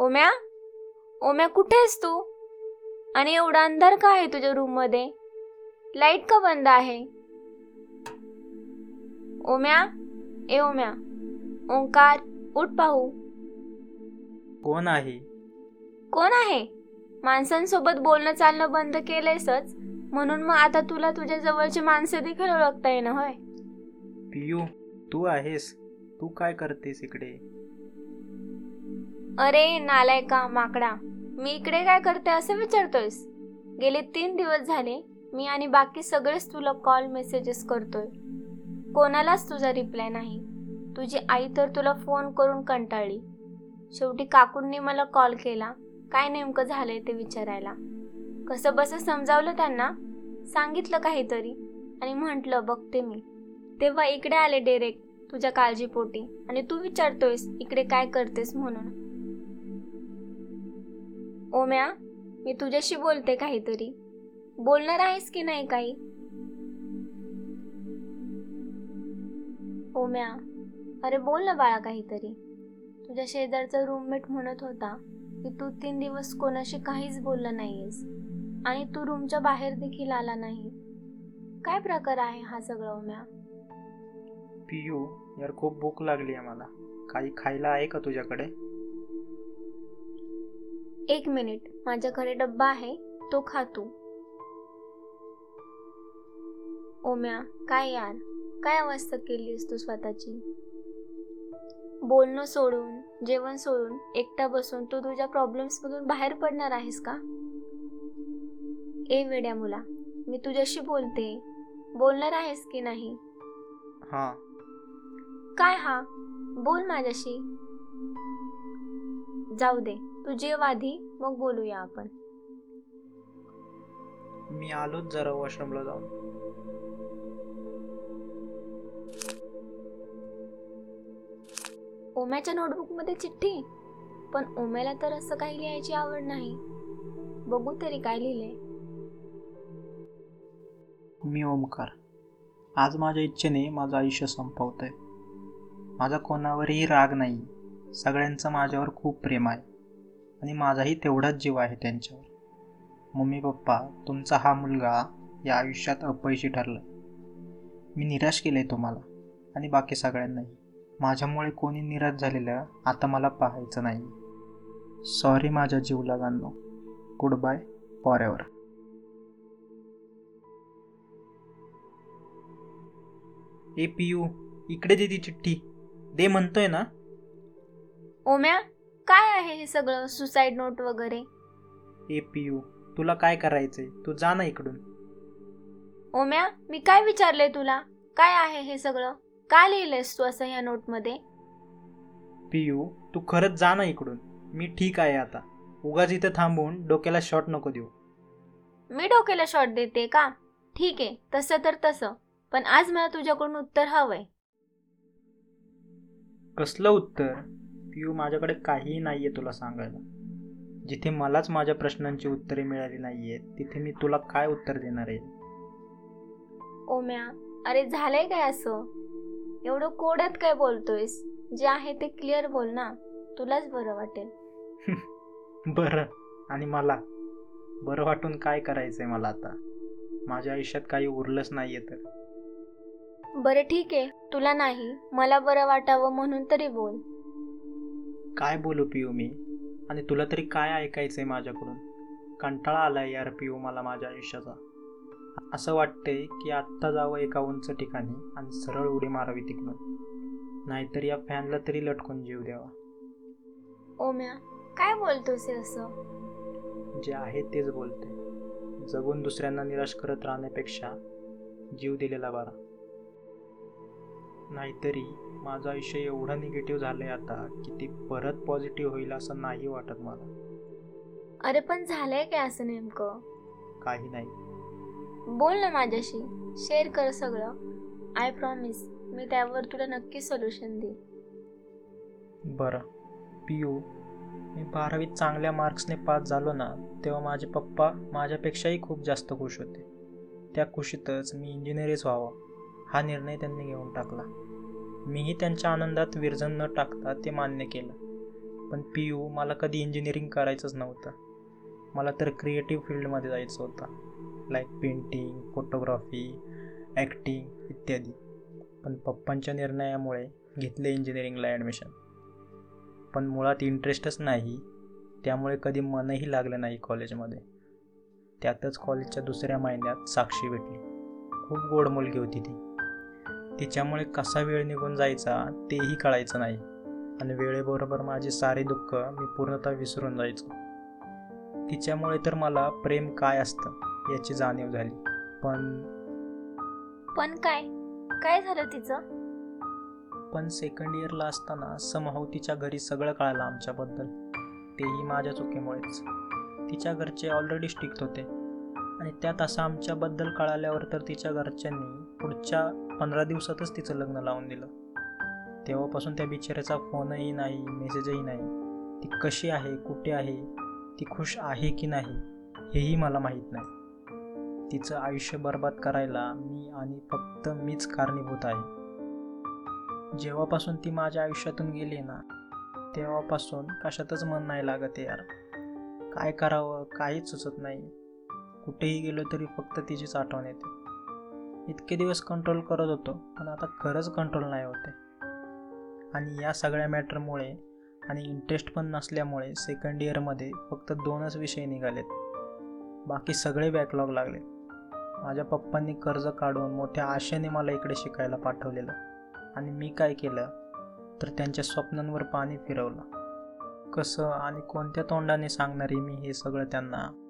ओम्या? ओम्या कुठे आहेस तू? आणि एवढा अंधार का आहे तुझ्या रूममध्ये? लाइट का बंद आहे? ओम्या? ए ओम्या ओंकार उठ पाहू. कोण आहे? कोण आहे? माणसांसोबत बोलणं चालणं बंद केलंयसच. म्हणून मग आता तुला तुझ्या जवळची माणसं देखील ओळखता येणं होय. पियू तू आहेस. तू काय करतेस इकडे? अरे नालायका माकडा मी इकडे काय करते असं विचारतोयस? गेले तीन दिवस झाले मी आणि बाकी सगळेच तुला कॉल मेसेजेस करतोय. कोणालाच तुझा रिप्लाय नाही. तुझी आई तर तुला फोन करून कंटाळली. शेवटी काकूंनी मला कॉल केला. काय नेमकं झालंय ते विचारायला. कसं बसं समजावलं त्यांना? सांगितलं काहीतरी. आणि म्हटलं बघते मी. तेव्हा इकडे आले डेरेक तुझ्या काळजीपोटी. आणि तू विचारतोयस इकडे काय करतेस म्हणून? ओम्या मी तुझ्याशी बोलते काहीतरी. बोलणार आहेस की नाही काही? ओम्या अरे बोल ना बाळा काहीतरी. तुझ्या शेजारचा रूममेट म्हणत होता की तू तीन दिवस कोणाशी काहीच बोलला नाहीयेस आणि तू रूमच्या बाहेर देखील आला नाही. काय प्रकार आहे हा सगळा ओम्या? पियू यार खूप भूक लागली आहे मला. काही खायला आहे का तुझ्याकडे? एक मिनिट माझ्याकडे डब्बा आहे तो खा तू. ओम्या काय यार? काय अवस्था केलीस तू स्वतःची? बोलणं सोडून जेवण सोडून एकटा बसून तू तुझ्या प्रॉब्लेम्स मधून बाहेर पडणार आहेस का? ए वेड्या मुला मी तुझ्याशी बोलते. बोलणार आहेस की नाही? हां. काय हा? बोल माझ्याशी. जाऊ दे तू जेव आधी मग बोलूया आपण. मी आलोच जरा वॉशरूमला जाऊन. ओम्याच्या नोटबुकमध्ये चिठ्ठी? पण ओम्याला तर असं काही लिहायची आवड नाही. बघू तरी काय लिहिलंय मी ओमकार. आज माझ्या इच्छेने माझं आयुष्य संपवतंय. माझा कोणावरही राग नाही. सगळ्यांचं माझ्यावर खूप प्रेम आहे. आणि माझाही तेवढाच जीव आहे त्यांच्यावर. मम्मी पप्पा तुमचा हा मुलगा या आयुष्यात अपयशी ठरला. मी निराश केलं आहे तुम्हाला आणि बाकी सगळ्यांनाही. माझ्यामुळे कोणी निराश झालेलं आता मला पाहायचं नाही. सॉरी माझ्या जीवलागांनो. गुड बाय फॉर एव्हर ए पियू इकडे दे ती चिठ्ठी. दे म्हणतोय ना. ओम्या काय आहे हे सगळं? सुसाईड नोट वगैरे? ए पियू तुला काय करायचंय? तू जा ना इकडून. ओम्या मी काय विचारलंय तुला? काय आहे हे सगळं? काय लिहिलंयस तू असं ह्या नोटमध्ये? पियू तू खरंच जा ना इकडून. मी ठीक आहे आता. उगाच इथं थांबून डोक्याला शॉट नको देऊ. मी डोक्याला शॉट देते का? ठीक आहे तसं तर तसं. पण आज मला तुझ्याकडून उत्तर हवंय. कसलं उत्तर? पियू माझ्याकडे काहीही नाहीये तुला सांगायला. जिथे मलाच माझ्या प्रश्नांची उत्तरे मिळाली नाहीयेत तिथे मी तुला काय उत्तर देणार आहे? ओम्या अरे झालंय काय असं? एवढं कोड्यात काय बोलतोयस? जे आहे ते क्लिअर बोल ना. तुलाच बरं वाटेल. बरं. आणि मला? बरं वाटून काय करायचंय मला आता? माझ्या आयुष्यात काही उरलंच नाहीये तर. बरं ठीक आहे. तुला नाही मला बरं वाटावं म्हणून तरी बोल. काय बोलू पियू मी? आणि तुला तरी काय ऐकायचंय माझ्याकडून? कंटाळा आलाय यार पियू मला माझ्या आयुष्याचा. असं वाटतंय की आत्ता जावं एका उंच ठिकाणी आणि सरळ उडी मारावी तिकडून. नाहीतर या फॅनला तरी लटकून जीव द्यावा. ओम्या काय बोलतोस असं? जे आहे तेच बोलते जगून दुसऱ्यांना निराश करत राहण्यापेक्षा जीव दिलेला बरा. नाहीतरी माझं आयुष्य एवढं निगेटिव्ह झालंय आता की ती परत पॉझिटिव्ह होईल असं नाही वाटत मला. अरे पण झालंय काय असं नेमकं? काही नाही. बोल ना माझ्याशी. शेअर कर सगळं. आय प्रॉमिस मी त्यावर तुला नक्की सोल्युशन देईन. बरं. पियू मी बारावीत चांगल्या मार्क्सने पास झालो ना तेव्हा माझे पप्पा माझ्यापेक्षाही खूप जास्त खुश होते. त्या खुशीतच मी इंजिनिअरच व्हावं. हा निर्णय त्यांनी घेऊन टाकला. मीही त्यांच्या आनंदात विरजन न टाकता ते मान्य केलं. पण पी यू मला कधी इंजिनिअरिंग करायचंच नव्हतं. मला तर क्रिएटिव्ह फील्डमध्ये जायचं होतं. लाईक पेंटिंग फोटोग्राफी ॲक्टिंग इत्यादी. पण पप्पांच्या निर्णयामुळे घेतले इंजिनिअरिंगला ॲडमिशन पण मुळात इंटरेस्टच नाही. त्यामुळे कधी मनही लागलं नाही कॉलेजमध्ये त्यातच कॉलेजच्या दुसऱ्या महिन्यात साक्षी भेटली. खूप गोड मुलगी होती ती. तिच्यामुळे कसा वेळ निघून जायचा तेही कळायचं नाही. आणि वेळेबरोबर माझे सारे दुःख मी पूर्णतः विसरून जायचो. तिच्यामुळे तर मला प्रेम काय असतं याची जाणीव झाली. पण पण काय? काय झालं तिचं? पण सेकंड इयरला असताना समहाऊ तिच्या घरी सगळं कळालं आमच्याबद्दल. तेही माझ्या चुकीमुळेच. तिच्या घरचे ऑलरेडी स्ट्रिक्ट होते. आणि त्यात असं आमच्याबद्दल कळाल्यावर तर तिच्या घरच्यांनी पुढच्या पंधरा दिवसातच तिचं लग्न लावून दिलं. तेव्हापासून त्या बिचाऱ्याचा फोनही नाही मेसेजही नाही. ती कशी आहे कुठे आहे ती खुश आहे की नाही हेही मला माहीत नाही. तिचं आयुष्य बर्बाद करायला मी आणि फक्त मीच कारणीभूत आहे. जेव्हापासून ती माझ्या आयुष्यातून गेली ना तेव्हापासून कशातच मन नाही लागत यार. काय करावं काहीच सुचत नाही. कुठेही गेलो तरी फक्त तिचीच आठवण येते. इतके दिवस कंट्रोल करत होतो पण आता खरंच कंट्रोल नाही होते आणि या सगळ्या मॅटरमुळे आणि इंटरेस्ट पण नसल्यामुळे सेकंड इयरमध्ये फक्त दोनच विषय निघालेत. बाकी सगळे बॅकलॉग लागले. माझ्या पप्पांनी कर्ज काढून मोठ्या आशेने मला इकडे शिकायला पाठवलेलं. आणि मी काय केलं? तर त्यांच्या स्वप्नांवर पाणी फिरवलं. कसं आणि कोणत्या तोंडाने सांगणारी मी हे सगळं त्यांना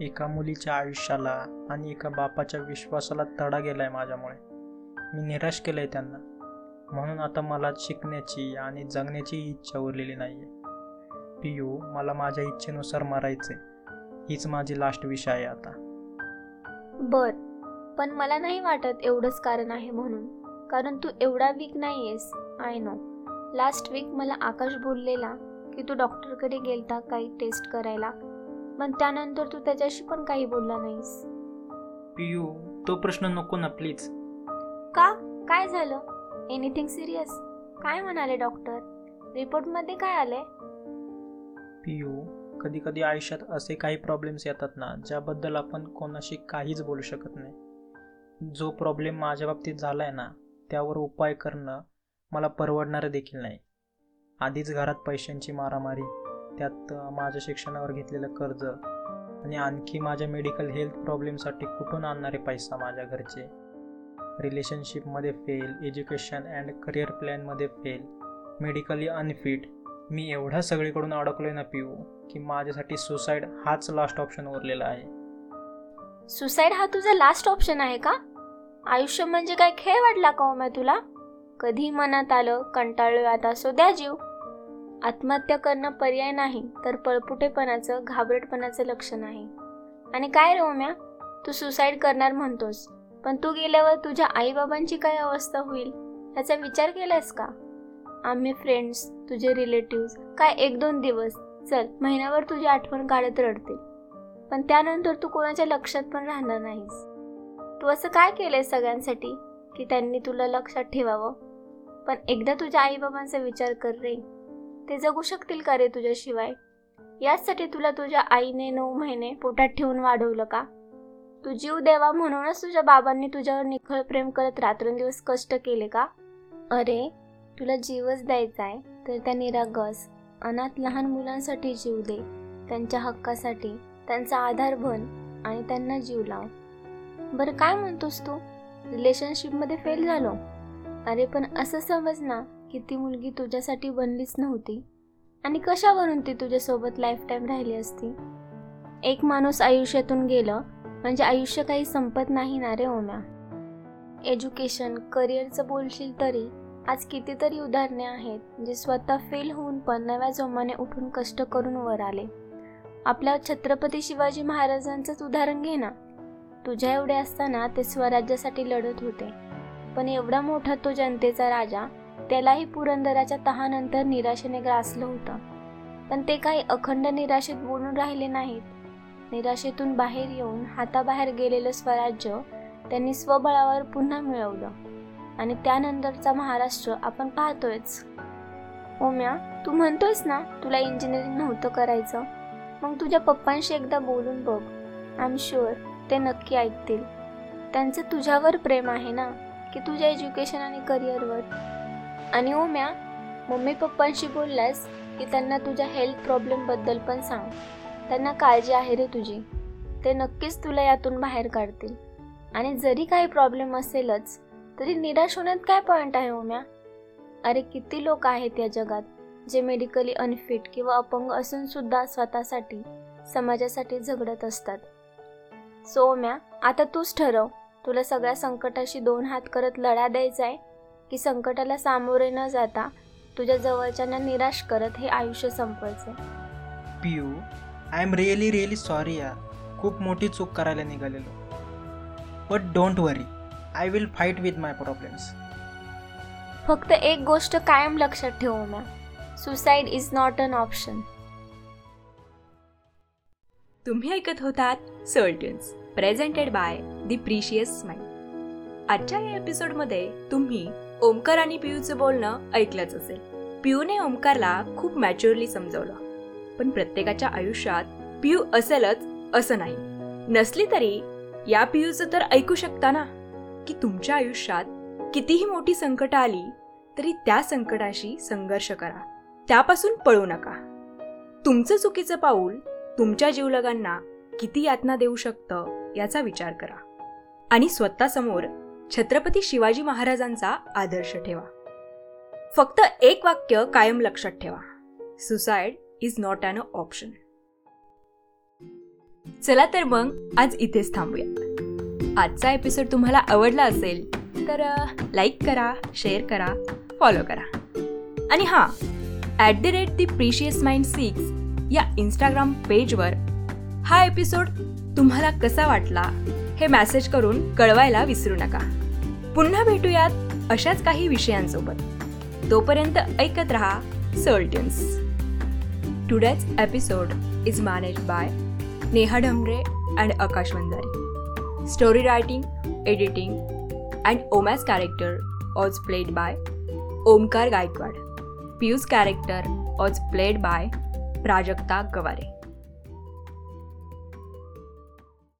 एका मुलीच्या आयुष्याला आणि एका बापाच्या विश्वासाला तडा गेलाय माझ्यामुळे. मी निराश केलंय त्यांना. म्हणून आता मला शिकण्याची आणि जगण्याची इच्छा उरलेली नाही आहे पियू मला माझ्या इच्छेनुसार मरायचे हीच माझी लास्ट विषय आहे आता. बर. पण मला नाही वाटत एवढंच कारण आहे म्हणून. कारण तू एवढा वीक नाही आहेस आय नो लास्ट वीक मला आकाश बोललेला की तू डॉक्टरकडे गेलता काही टेस्ट करायला. पण त्यानंतर तू त्याच्याशी पण काही बोलला नाहीस. पियू तो प्रश्न नको ना प्लीज का? काय झालं? एनिथिंग सिरियस काय म्हणाले डॉक्टर रिपोर्टमध्ये काय आलंय? पियू कधी कधी आयुष्यात असे काही प्रॉब्लेम्स येतात ना ज्याबद्दल आपण कोणाशी काहीच बोलू शकत नाही. जो प्रॉब्लेम माझ्या बाबतीत झाला आहे ना त्यावर उपाय करणं मला परवडणारं देखील नाही. आधीच घरात पैशांची मारामारी त्यात माझ्या शिक्षणावर घेतलेलं कर्ज आणि आणखी माझ्या मेडिकल हेल्थ प्रॉब्लेमसाठी कुठून आणणारे पैसा माझ्या घरचे? रिलेशनशिपमध्ये फेल एज्युकेशन अँड करिअर प्लॅनमध्ये फेल मेडिकली अनफिट मी एवढ्या सगळीकडून अडकलो आहे ना पिऊ की माझ्यासाठी सुसाईड हाच लास्ट ऑप्शन उरलेला आहे. सुसाईड हा तुझा लास्ट ऑप्शन आहे का? आयुष्य म्हणजे काय खेळ वाटला का हो तुला? कधी मनात आलं कंटाळलोय आता सो द्या जीव. आत्महत्या करणं पर्याय नाही तर पळपुटेपणाचं घाबरटपणाचं लक्षण आहे. आणि काय रे ओम्या? तू सुसाईड करणार म्हणतोस पण तू गेल्यावर तुझ्या आईबाबांची काय अवस्था होईल? याचा विचार केलास का? आम्ही फ्रेंड्स तुझे रिलेटिव्स काय एक दोन दिवस चल महिनाभर तुझी आठवण काढत रडते. पण त्यानंतर तू कोणाच्या लक्षात पण राहणार नाहीस. तू असं काय केलंय सगळ्यांसाठी की त्यांनी तुला लक्षात ठेवावं? पण एकदा तुझ्या आईबाबांचा विचार कर रे. ते जगू शकतील का रे तुझ्याशिवाय? याचसाठी तुला तुझ्या आईने नऊ महिने पोटात ठेवून वाढवलं का? तू जीव द्यावा म्हणूनच तुझ्या बाबांनी तुझ्यावर निखळ प्रेम करत रात्रंदिवस कष्ट केले का? अरे तुला जीवच द्यायचा आहे तर त्या निरागस अनाथ लहान मुलांसाठी जीव दे त्यांच्या हक्कासाठी त्यांचा आधार बन आणि त्यांना जीव लाव. बरं काय म्हणतोस तू? रिलेशनशिपमध्ये फेल झालो? अरे पण असं समज ना की ती मुलगी तुझ्यासाठी बनलीच नव्हती. आणि कशावरून ती तुझ्यासोबत लाईफ टाईम राहिली असती? एक माणूस आयुष्यातून गेलं म्हणजे आयुष्य काही संपत नाही ना रे ओम्या? एज्युकेशन करिअरचं बोलशील तरी आज कितीतरी उदाहरणे आहेत जे स्वतः फेल होऊन पण नव्या जोमाने उठून कष्ट करून वर आले. आपल्या छत्रपती शिवाजी महाराजांचंच उदाहरण घे ना. तुझ्या एवढे असताना ते स्वराज्यासाठी लढत होते. पण एवढा मोठा तो जनतेचा राजा त्यालाही पुरंदराच्या तहानंतर निराशेने ग्रासलं होतं. पण ते काही अखंड निराशेत बुडून राहिले नाहीत. निराशेतून बाहेर येऊन हाताबाहेर गेलेलं स्वराज्य त्यांनी स्वबळावर पुन्हा मिळवलं. आणि त्यानंतरचा महाराष्ट्र आपण पाहतोयच. ओम्या तू म्हणतोयस ना तुला इंजिनिअरिंग नव्हतं करायचं. मग तुझ्या पप्पांशी एकदा बोलून बघ. आय एम शुअर ते नक्की ऐकतील. त्यांचं तुझ्यावर प्रेम आहे ना की तुझ्या एज्युकेशन आणि करिअरवर आणि ओम्या मम्मी पप्पांशी बोललास की त्यांना तुझ्या हेल्थ प्रॉब्लेमबद्दल पण सांग. त्यांना काळजी आहे रे तुझी. ते नक्कीच तुला यातून बाहेर काढतील. आणि जरी काही प्रॉब्लेम असेलच तरी निराश होण्यात काय पॉईंट आहे ओम्या? अरे किती लोक आहेत या जगात जे मेडिकली अनफिट किंवा अपंग असून सुद्धा स्वतःसाठी समाजासाठी झगडत असतात. सो ओम्या आता तूच ठरव. तुला सगळ्या संकटाशी दोन हात करत लढा द्यायचा आहे की संकटाला सामोरे न जाता तुझ्या जवळच्यांना निराश करत हे आयुष्य संपवायचे. Piyu I am really really sorry यार. खूप मोठी चूक करायला निघालेलो. But don't worry I will fight with my problems फक्त एक गोष्ट कायम लक्षात ठेव Omya suicide is not an option तुम्ही ऐकत होतात Soultunes presented by the precious mind आजच्या या एपिसोडमध्ये तुम्ही ओमकार आणि पियूचं बोलणं ऐकलंच असेल. पियूने ओमकारला खूप मॅच्युअरली समजवलं. पण प्रत्येकाच्या आयुष्यात पियू असेलच असं नाही. नसली तरी या पियूचं तर ऐकू शकता ना की तुमच्या आयुष्यात कितीही मोठी संकट आली तरी त्या संकटाशी संघर्ष करा. त्यापासून पळू नका. तुमचं चुकीचं पाऊल तुमच्या जीवलगांना किती यातना देऊ शकतं याचा विचार करा. आणि स्वतःसमोर छत्रपती शिवाजी महाराजांचा आदर्श ठेवा. फक्त एक वाक्य कायम लक्षात ठेवा. Suicide is not an option चला तर मग आज इथेच थांबूयात आजचा एपिसोड तुम्हाला आवडला असेल तर लाईक करा शेअर करा फॉलो करा. आणि हां at the rate the precious mind six या इंस्टाग्राम पेजवर हा एपिसोड तुम्हाला कसा वाटला? हे मॅसेज करून कळवायला विसरू नका. पुन्हा भेटूयात अशाच काही विषयांसोबत. तोपर्यंत ऐकत रहा Soultunes today's episode is manage by Neha Dhamre and Akash Vanjari story writing editing and ओमॅस character as played by Omkar Gaikwad Piyush character as played by Prajakta Gaware